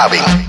clubbing.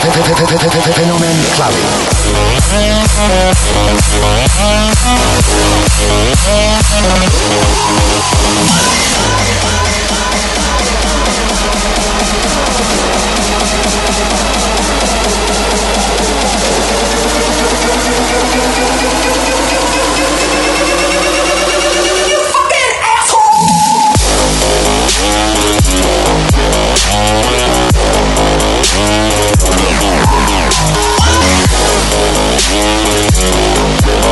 Fenomen Clubbing.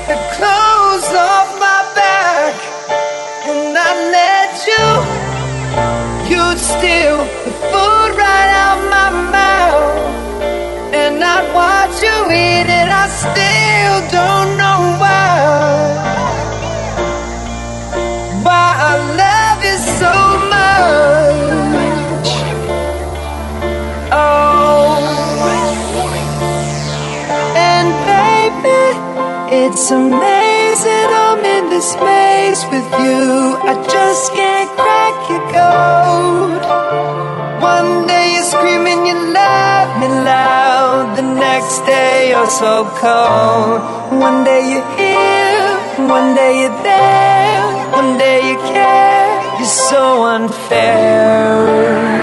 Take the clothes off my back and I let you. You'd steal the food right out my mouth, and I'd watch you eat it. I still don't it's amazing I'm in this maze with you. I just can't crack your code. One day you're screaming you love me loud, the next day you're so cold. One day you're here, one day you're there, one day you care. You're so unfair.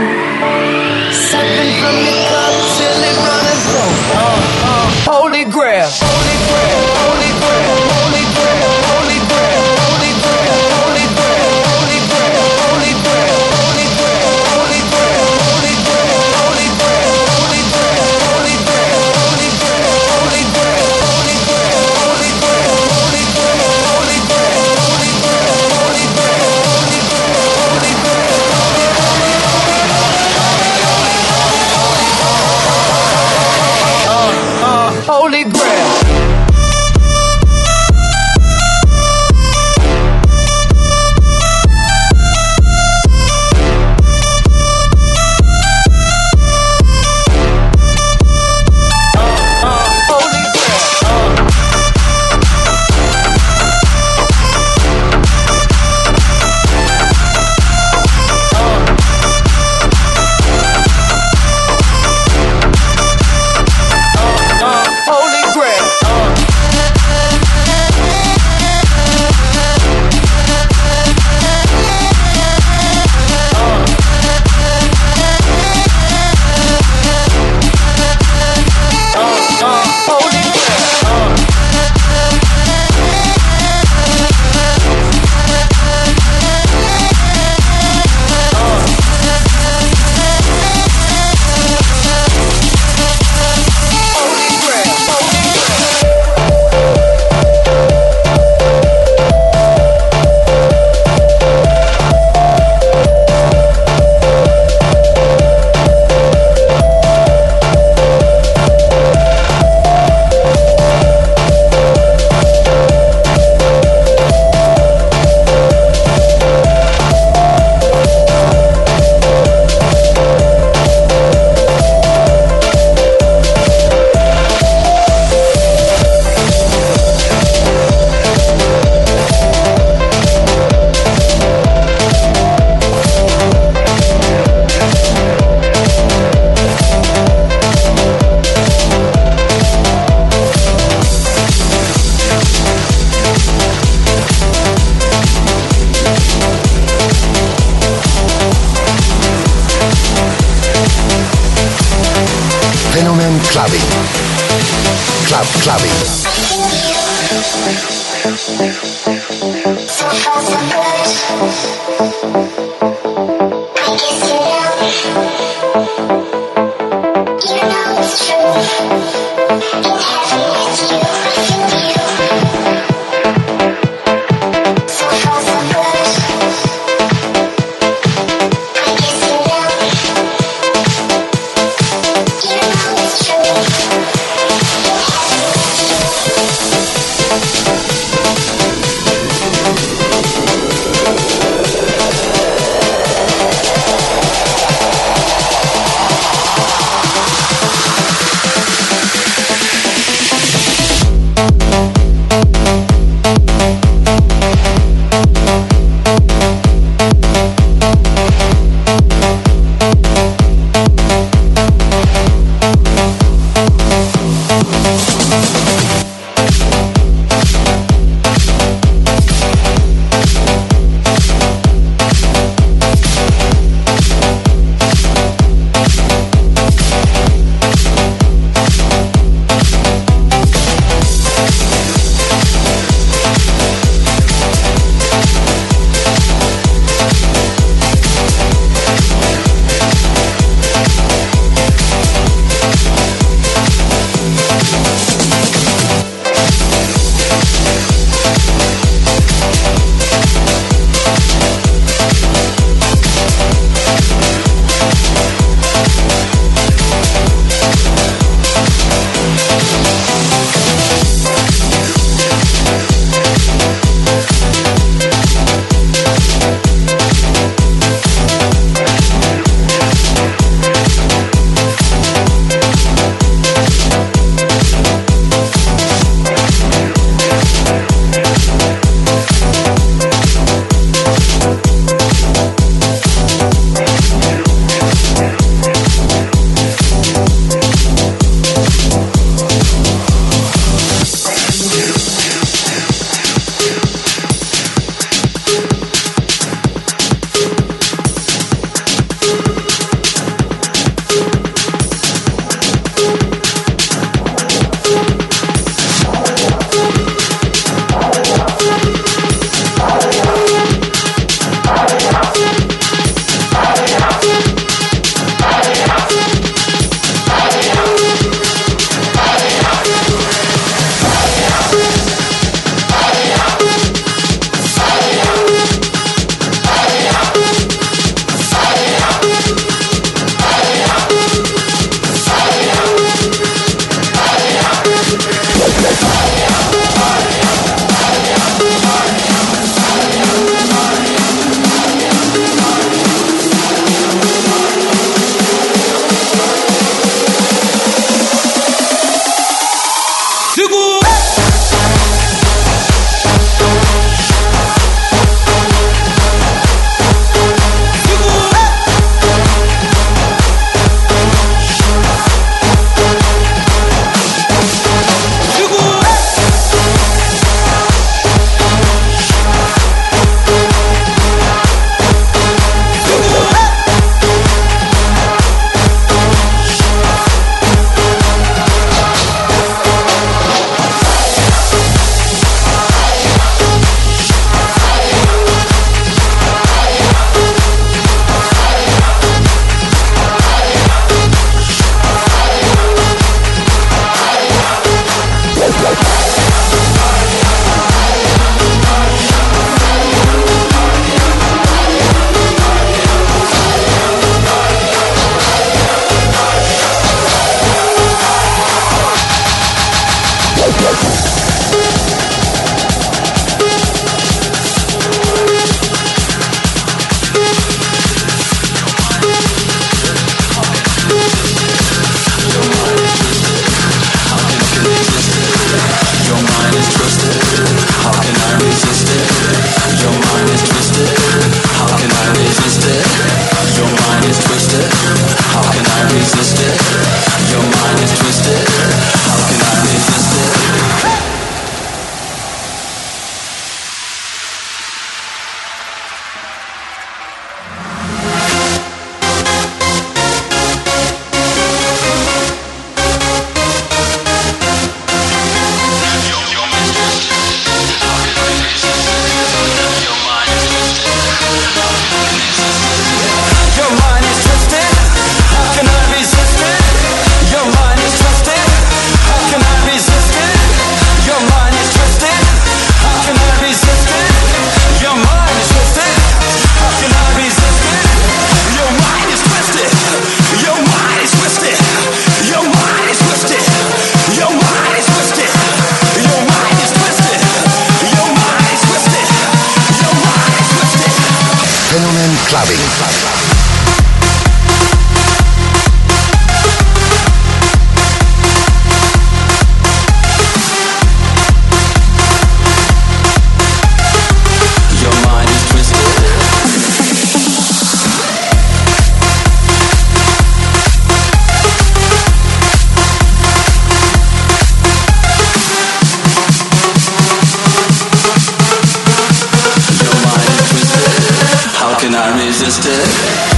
Can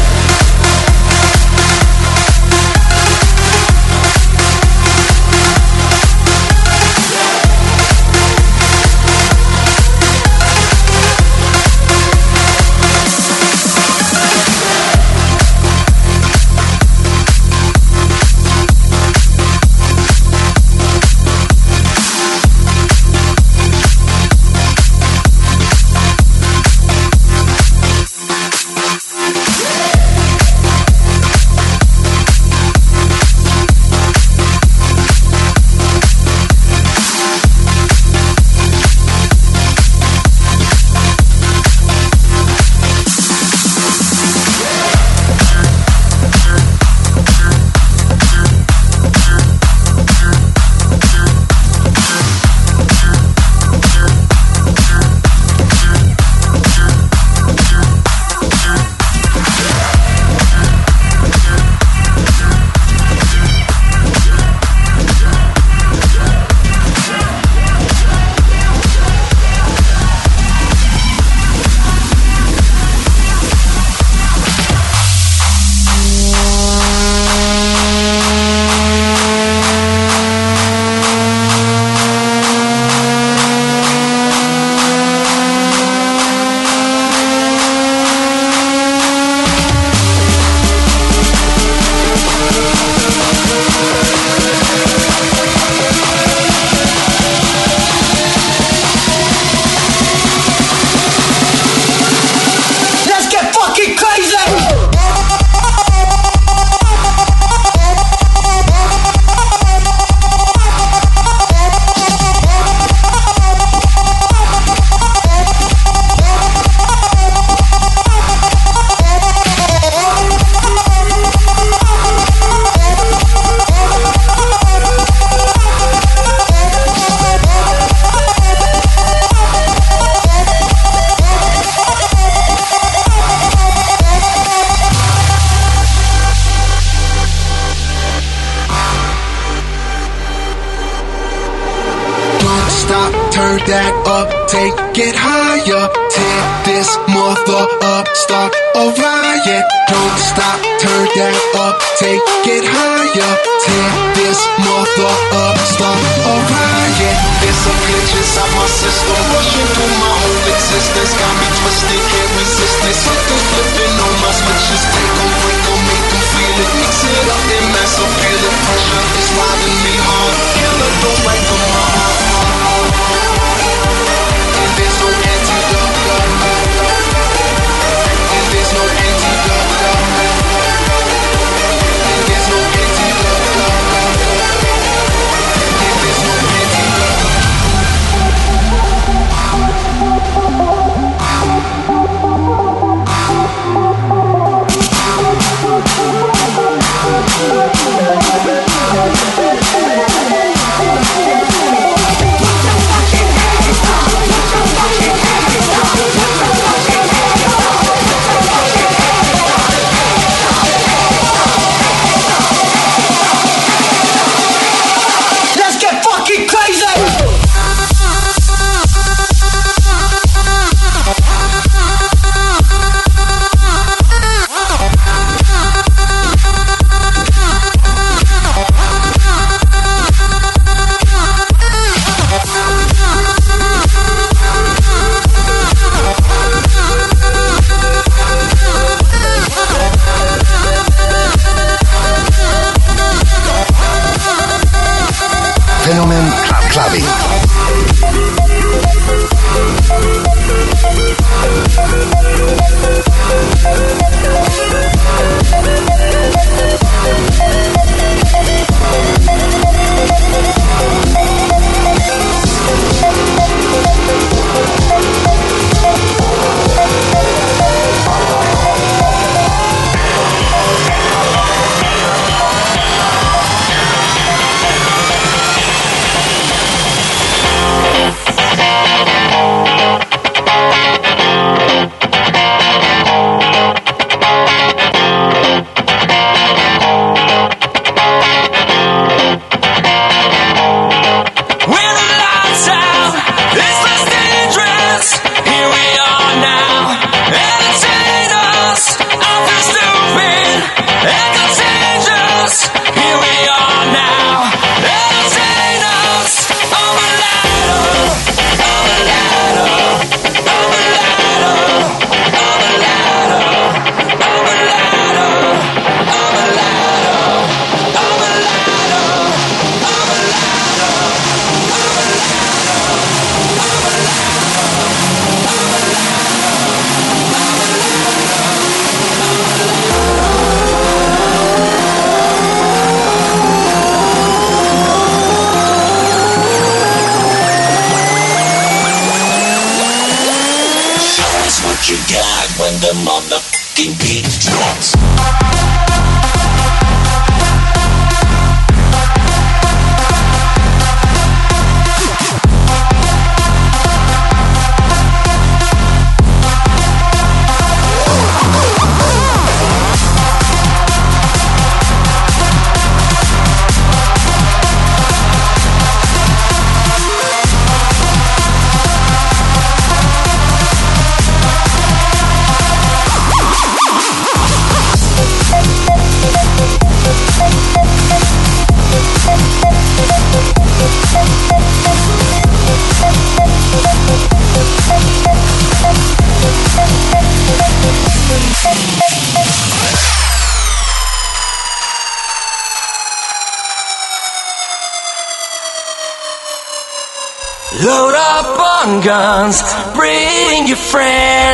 the morning.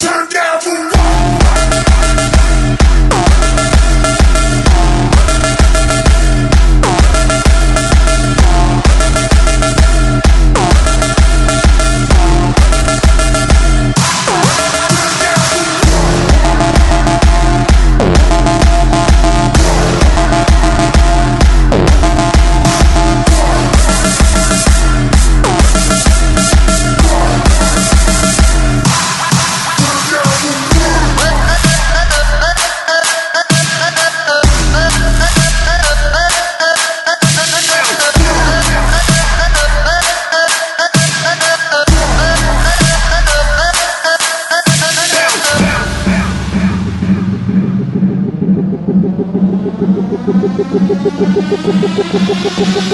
Turn down for Thank you.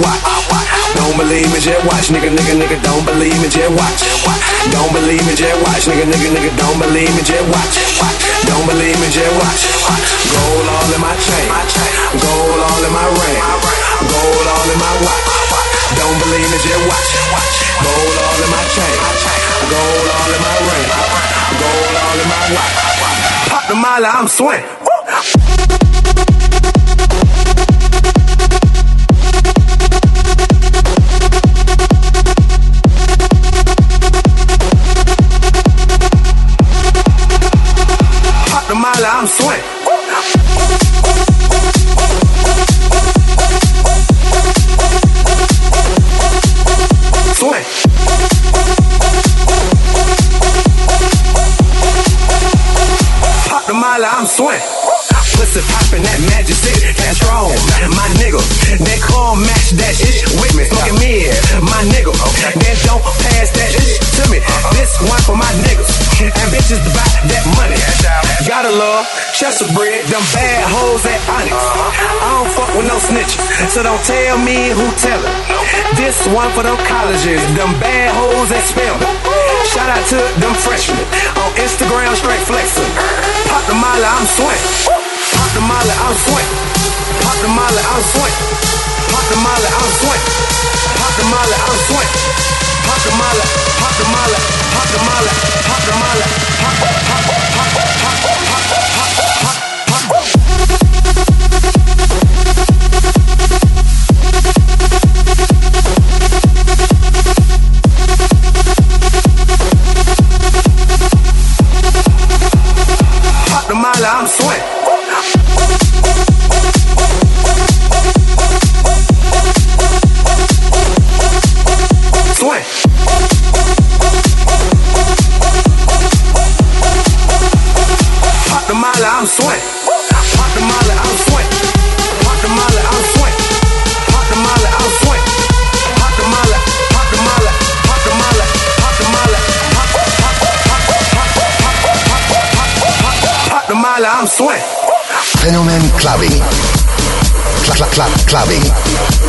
Watch. Don't believe me, just watch, nigga, nigga, nigga. Don't believe me, just watch. Don't believe me, just watch, nigga, nigga, nigga. Don't believe me, just watch. Don't believe me, just watch. Gold all in my chain, gold all in my ring, gold all in my watch. Don't believe me, just watch. Gold all in my chain. Gold all in my ring. Gold all in my watch. Pop the mile, I'm swing. I'm. Swing. Pop the mile, I'm swing. Pussy poppin' that magic stick, that's strong. My nigga, they call match that shit with me. Smoking mid, my nigga. Then don't pass that shit me. This one for my niggas. And bitches buy that money. Gotta love Chester bread, them bad hoes at Onyx. I don't fuck with no snitches, so don't tell me who tell it. This one for them colleges, them bad hoes that spell it. Shout out to them freshmen on Instagram, straight flexing. Pop the molly, I'm swing. Pop the molly, I'm swing. Pop the molly, I'm swing. Pop the molly, I'm swing. Pop the molly, I'm swing. Pop the molly, pop the molly, pop the molly, pop the molly, pop, pop, pop, pop, pop, pop, pop, pop, pop. Clapping, clap, clap, clapping.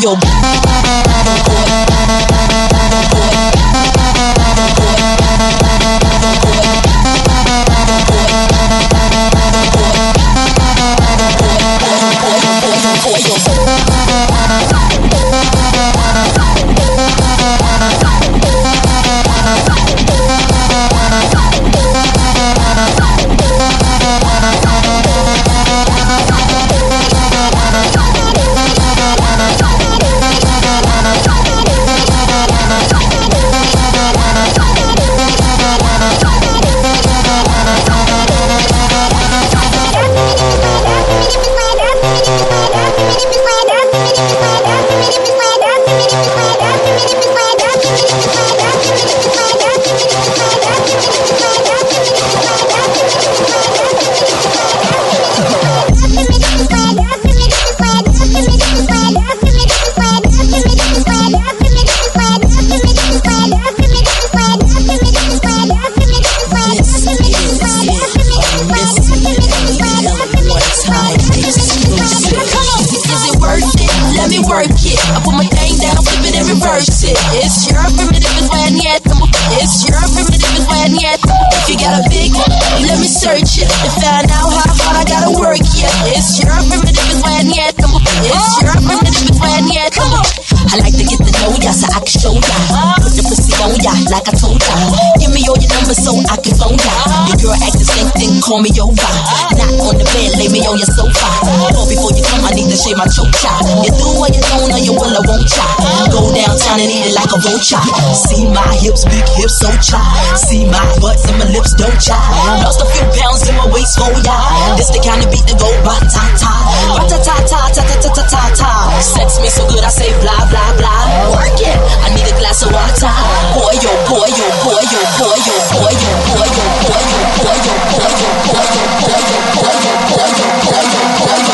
your before you jump, I need to shave my choke chop. You do what you don't, or you will, I won't chop. Go downtown and eat it like a vulture. See my hips, big hips, so chai. See my butts and my lips, don't chai. Lost a few pounds in my waist, oh yeah. This the kind of beat that go ba ta ta, ba ta ta ta ta ta ta ta ta ta. Sex me so good, I say blah blah blah. Work it. I need a glass of water. Boy yo, boy yo, boy yo, boy yo, boy yo, boy yo, boy yo, boy yo, boy yo, boy yo, boy yo, boy yo, boy yo, boy yo, boy yo.